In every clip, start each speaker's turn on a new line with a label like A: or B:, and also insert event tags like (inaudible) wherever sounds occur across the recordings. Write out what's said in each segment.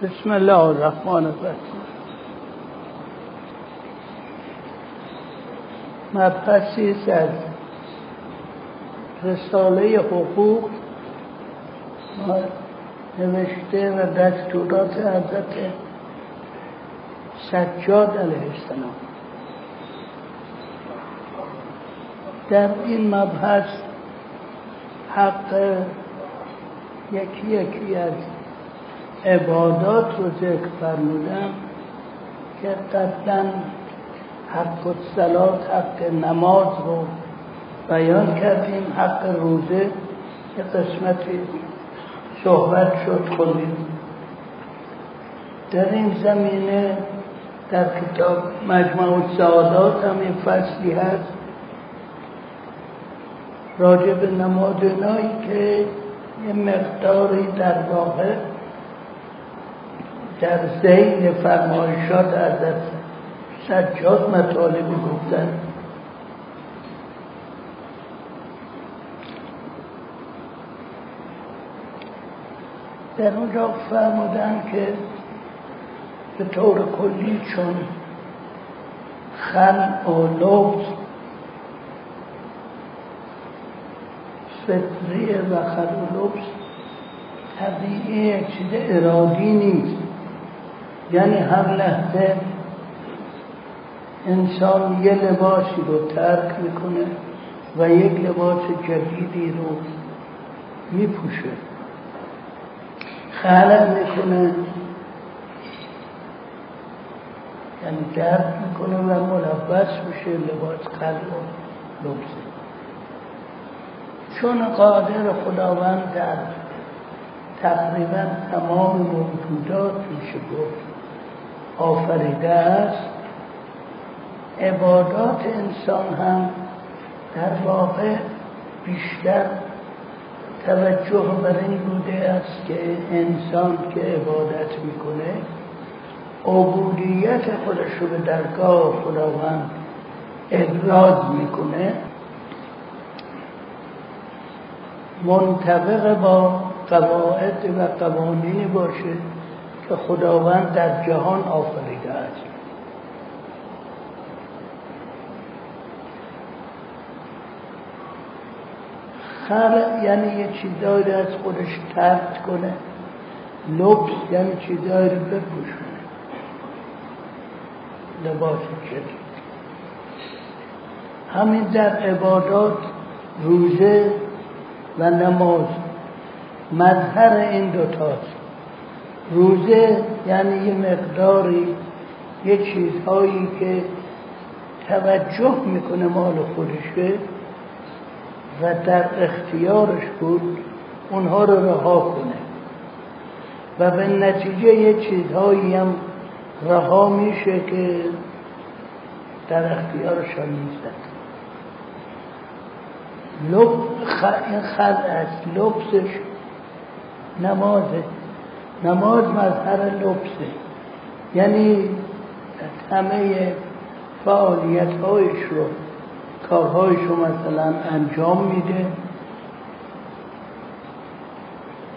A: بسم الله الرحمن الرحیم. مبحثی از رساله حقوق نوشته و دستورات حضرت سجاد علیه السلام. در این مبحث حق یکی یکی از عبادات رو ذکر فرمودم که قبلا حق الصلات حق نماز رو بیان کردیم حق روزه که قسمتی صحبت شد کنیم در این زمینه در کتاب مجموع السعادات هم این فصلی هست. راجع به نمادنایی که یه مقداری در واقع در زین فرمایشات از سجاد مطالبی گفتن. در اونجا فرمودن که به طور کلی چون خل و لبس فطریه و خل و لبس طبیعی چیز ارادی نیست. یعنی هر لحظه انسان یه لباسی رو ترک می‌کنه و یک لباس جدیدی رو میپوشه. خلق می‌کنه. یعنی درد می‌کنه و ملبس میشه لباس خلق و لبسه چون قادر خداوند در تقریبا تمام موجودات میشه گفت. آفریده است. عبادات انسان هم در واقع بیشتر توجه بر این بوده است که انسان که عبادت می‌کنه عبودیت خودش رو به درگاه خداوند ابراز می‌کنه. منطبق با قواعد و قوانینی باشه. که خداوند در جهان آفریده است. خلق یعنی یه چیزایی از خودش ترد کنه. لبس یعنی چیزایی رو بپوشونه. لباس جدید. همین در عبادات روزه و نماز. مظهر این دوتاست. روزه یعنی یه مقداری یه چیزهایی که توجه می‌کنه مال خودشه و در اختیارش بود اونها رو رها کنه. و به نتیجه یه چیزهایی هم رها میشه که در اختیارش هم نیستن. لب این خل است. لبسش نمازه نماز مظهر لبسه. یعنی همه فعالیت هایش رو کارهایش رو مثلا انجام میده.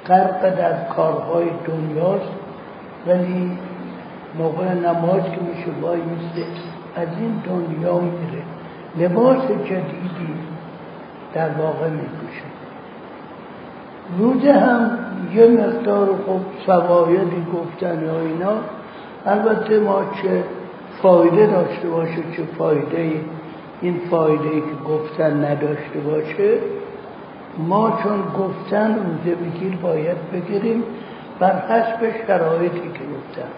A: غرق در کارهای دنیاست ولی موقع نماز که میشه وای میسته از این دنیا میره. لباس جدیدی در واقع میپوشه. روزه هم یه مقدار خوب سوایدی گفتن یا اینا. البته ما چه فایده داشته باشه چه فایده این فایده ای که گفتن نداشته باشه. ما چون گفتن روزه بگیر باید بگیریم بر حسب شرایطی که گفتن.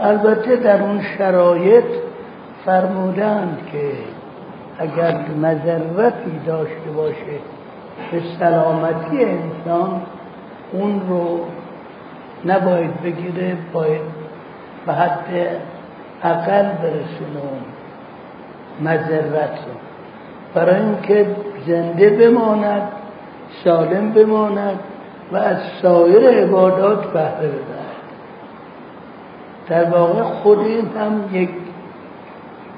A: البته در اون شرایط فرمودند که اگر مذرتی داشته باشه به سلامتی انسان اون رو نباید بگیره باید به حد اقل برسونه مذرت رو. برای اینکه زنده بماند سالم بماند و از سایر عبادات بهره ببرد. در واقع خود این هم یک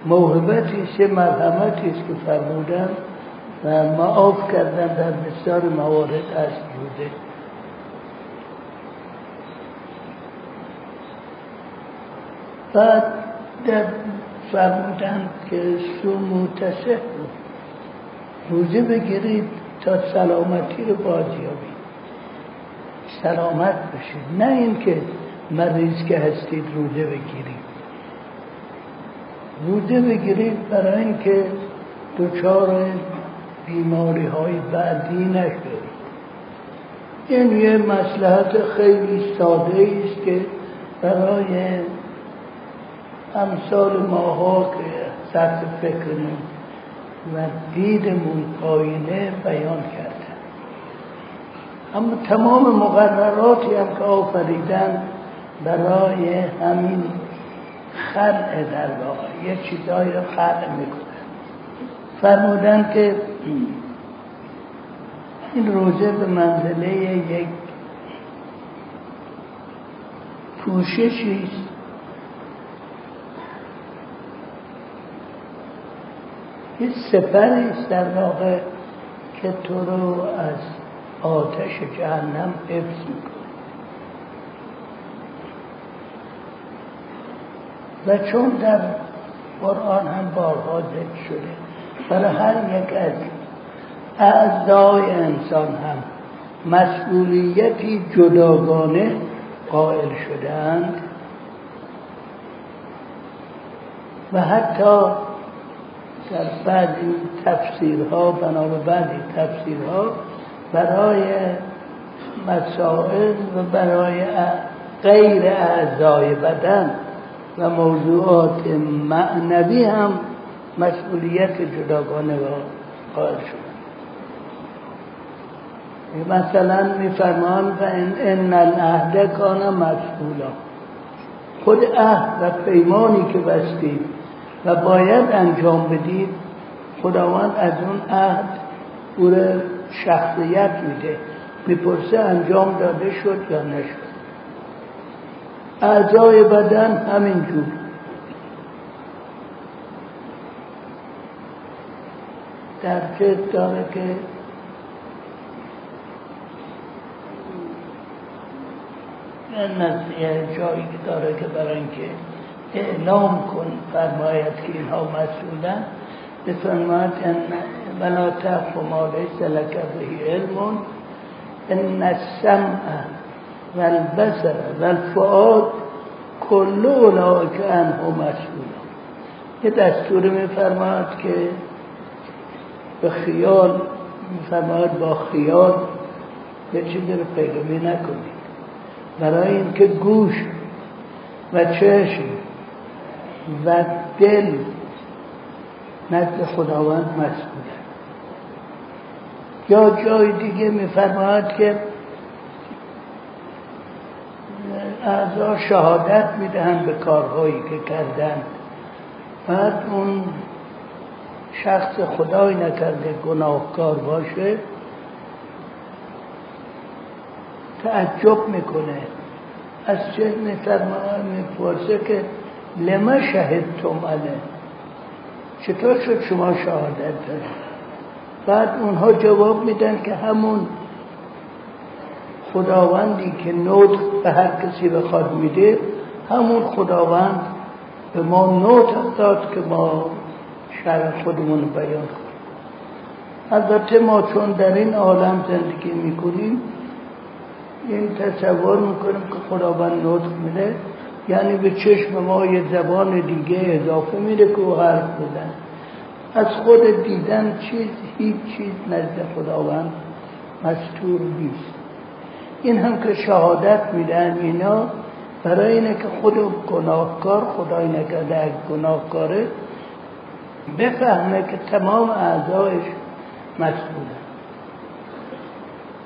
A: موهبتی است مرحمتی است که فرمودن و معاف کردن در بسیار موارد از جوده بعد در فرمودند که سو متصح روزه بگیرید تا سلامتی رو بازیابید. سلامت بشید نه اینکه مریض که هستید روزه بگیرید. روزه بگیرید برای اینکه دچار بیماری های بعدی نشدید این یه مسلحت خیلی ساده است که برای امثال ماها که سطح فکرمون و دیدمون پایینه بیان کرده. اما تمام مقرراتی هم که آفریدن برای همین خلع در واقع یه چیزایی رو خلع می‌کنن. فرمودن که این روزه به منزله یک پوششی است. یه سپری است در واقع که تو رو از آتش جهنم حفظ می‌کنه. و چون در قرآن هم بارها ذکر شده برای هر یک از اعضای انسان هم مسئولیتی جداگانه قائل شدند و حتی در بعضی تفسیرها بنا به بعضی تفسیرها برای مسائل و برای غیر اعضای بدن و موضوعات معنوی هم مسئولیت جداگانه را قائل شد. مثلا میفرمان و ان العهد کان مسئولا. خود عهد و پیمانی که بستید و باید انجام بدید خداوند از اون عهد او شخصیت میده. می‌پرسه انجام داده شد یا نشد. اعضای بدن همینجور در جد داره که یه جایی که داره که برای اینکه اعلام کن فرماید که اینها مسئولن. بفرماید ولا تخف ما لیس لک به علم. ان السمع والبصر والفؤاد کل اولئک عنه مسئول یه دستور میفرماید که به خیال میفرماید با خیال یه چیزی رو پیروی نکنید. برای اینکه گوش و چشم و دل نزد خداوند مسئول یا جای دیگه میفرماید که اعضا شهادت می‌دهند به کارهایی که کردن بعد اون شخص خدای نکرده گناهکار باشه تعجب می‌کنه. از چه می‌پرسه که لما شهدتم علیه چطور شد شما شهادت دارید بعد اونها جواب میدن که همون خداوندی که نوت به هر کسی بخواد میده همون خداوند به ما نوت داد که ما شرع خودمون بیان کنیم. البته ما چون در این عالم زندگی می‌کنیم این تصور می‌کنیم که خداوند نوت میده. یعنی به چشم ما یه زبان دیگه اضافه میره که او حرف بزن. از خود دیدن چیز هیچ چیز نزد خداوند مستور نیست. این هم که شهادت میدن اینا برای اینه که خود گناهکار خدای نکرده گناهکاره بفهمه که تمام اعضایش مسئوله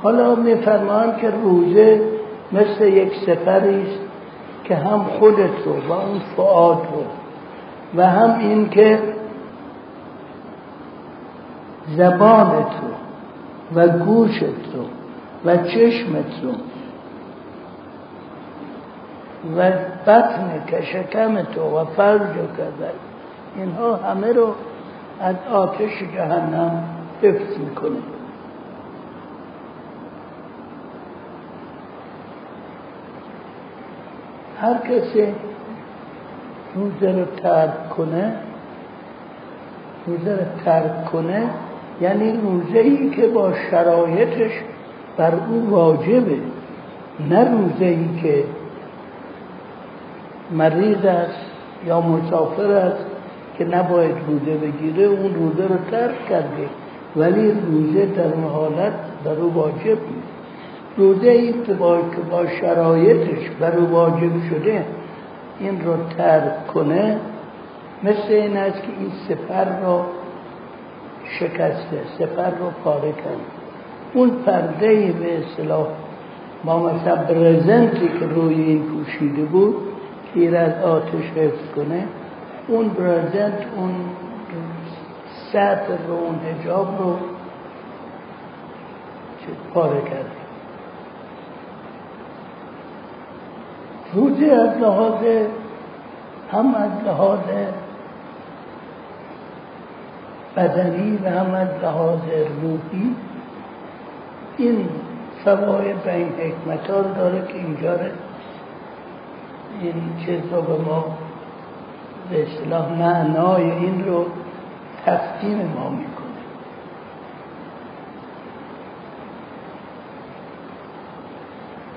A: حالا میفرمان که روزه مثل یک سفری است. که هم خودت رو و اون فعاد رو و هم این که زبانت رو و گوشت رو و چشمت رو و بطن که شکم تو و فرج و اینها همه رو از آتش جهنم حفظ می‌کنه. هر کسی روزه رو ترک کنه روزه رو ترک کنه یعنی روزه ای که با شرایطش بر او واجبه نه روزه ای که مریض است یا مسافر است که نباید روزه بگیره اون روزه رو ترک کرده. ولی روزه در حالت بر او واجب نیست. روزه ای که با, با شرایطش بر واجب شده این رو ترک کنه مثل این است که این سفر رو شکسته سفر رو پاره کرد اون پرده به اصطلاح ما مثلا برزنتی که روی این پوشیده بود تیر از آتش حفظ کنه اون برزنت اون سطر رو اون هجاب رو پاره کرده روزی از لحاظ هم از لحاظ بدنی و هم از لحاظ روحی این فواید و این حکمت ها داره که اینجا این چیز رو به ما به اصلاح معنای این رو تقدیم ما می‌کنه.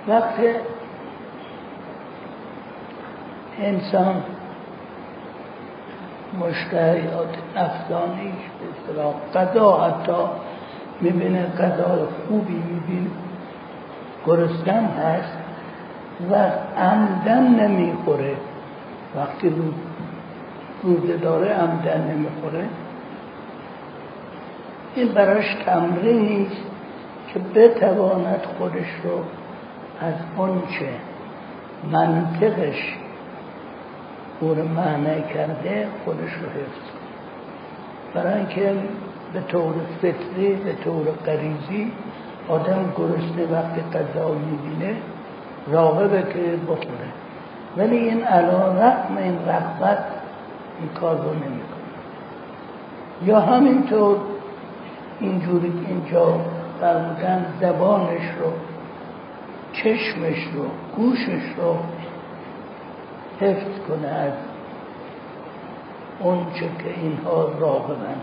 A: وقتی انسان مشتهیات نفسانیش به اصطلاح قضا حتی می‌بینه قضا خوبی می‌بینه گرستن هست و عمدن نمی‌خوره. وقتی روزه داره عمدن نمی‌خوره. این براش تمرین نیست که بتواند خودش رو از آنچه منطقش او رو معنی کرده خودش رو حفظ برای اینکه به طور فطری به طور قریزی آدم گرسنه وقتی غذا می‌بینه راغبه که بخوره. ولی این علا رقم این رغبت این کار رو نمی‌کنه. یا همینطور اینجوری اینجا فرمودن زبانش رو چشمش رو گوشش رو حفظ کنه از اونچه که اینها راغبن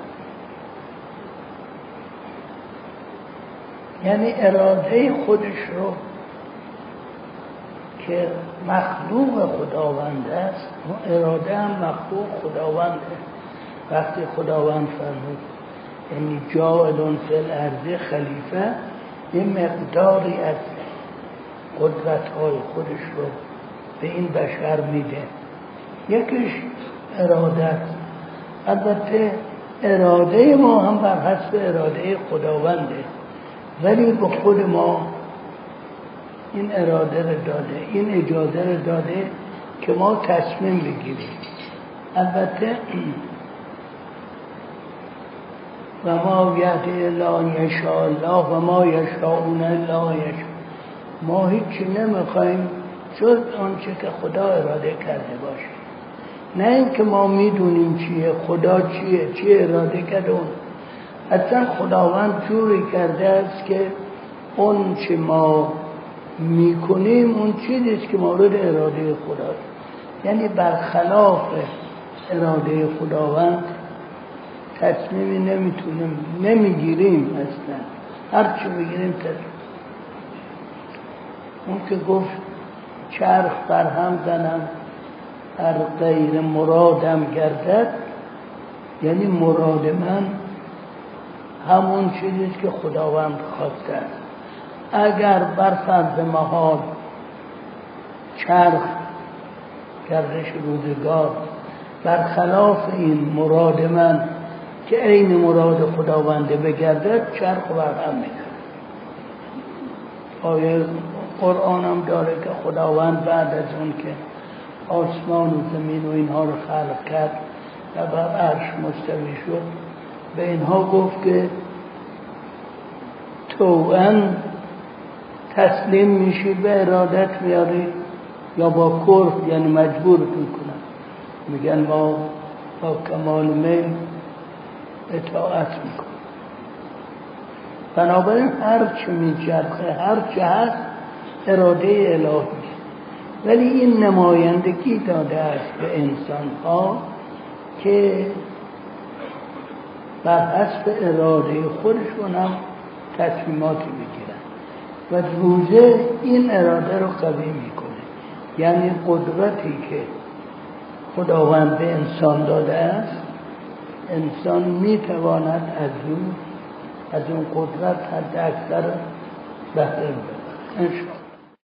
A: یعنی اراده خودش رو که مخلوق خداوند است اون اراده هم مخلوق خداونده. وقتی خداوند فرمود یعنی جاعلون فی الارض خلیفه یه مقداری از قدرت های خودش رو به این بشر میده. یکیش اراده البته اراده ما هم بر حسب اراده خداونده. ولی به خود ما این اراده رو داده این اجازه رو داده که ما تصمیم بگیریم. البته (clears throat) و ما یهده لا یشاء الله و ما یشاءون لا یشاء. ما هیچی نمی‌خوایم جز آنچه که خدا اراده کرده باشه. نه اینکه ما می‌دونیم چیه خدا چیه چیه اراده کرده اون. اصلا خداوند جوری کرده است که اون چه ما می‌کنیم اون چیزیست که مورد اراده خداست. یعنی برخلاف اراده خداوند تصمیمی نمی‌تونیم نمی‌گیریم اصلا. هر چی بگیریم تصمیم اون که گفت چرخ بر هم زنم هر غیر مرادم گردد. یعنی مراد من همون چیزیست که خداوند خواسته است. اگر بر فرض محال چرخ گردش روزگار برخلاف این مراد من که عین مراد خداونده بگردد چرخ بر هم میگرد آیه قرآن هم داره که خداوند بعد از اون که آسمان و زمین و اینها رو خلق کرد و بر عرش مستوی شد. به اینها گفت که توان تسلیم میشید به ارادت میارید یا با کرد یعنی مجبورتون کنن. میگن ما با کمال میل اطاعت می‌کنیم بنابراین هر چه میچرخه هر چه هست اراده الهی. ولی این نمایندگی داده است به انسان ها که بر حسب اراده خودشون هم تصمیماتی بگیرن. و روزه این اراده رو قوی می‌کنه. یعنی قدرتی که خداوند به انسان داده است انسان می‌تواند از اون از اون قدرت حد اکثر بهره انشاءالله.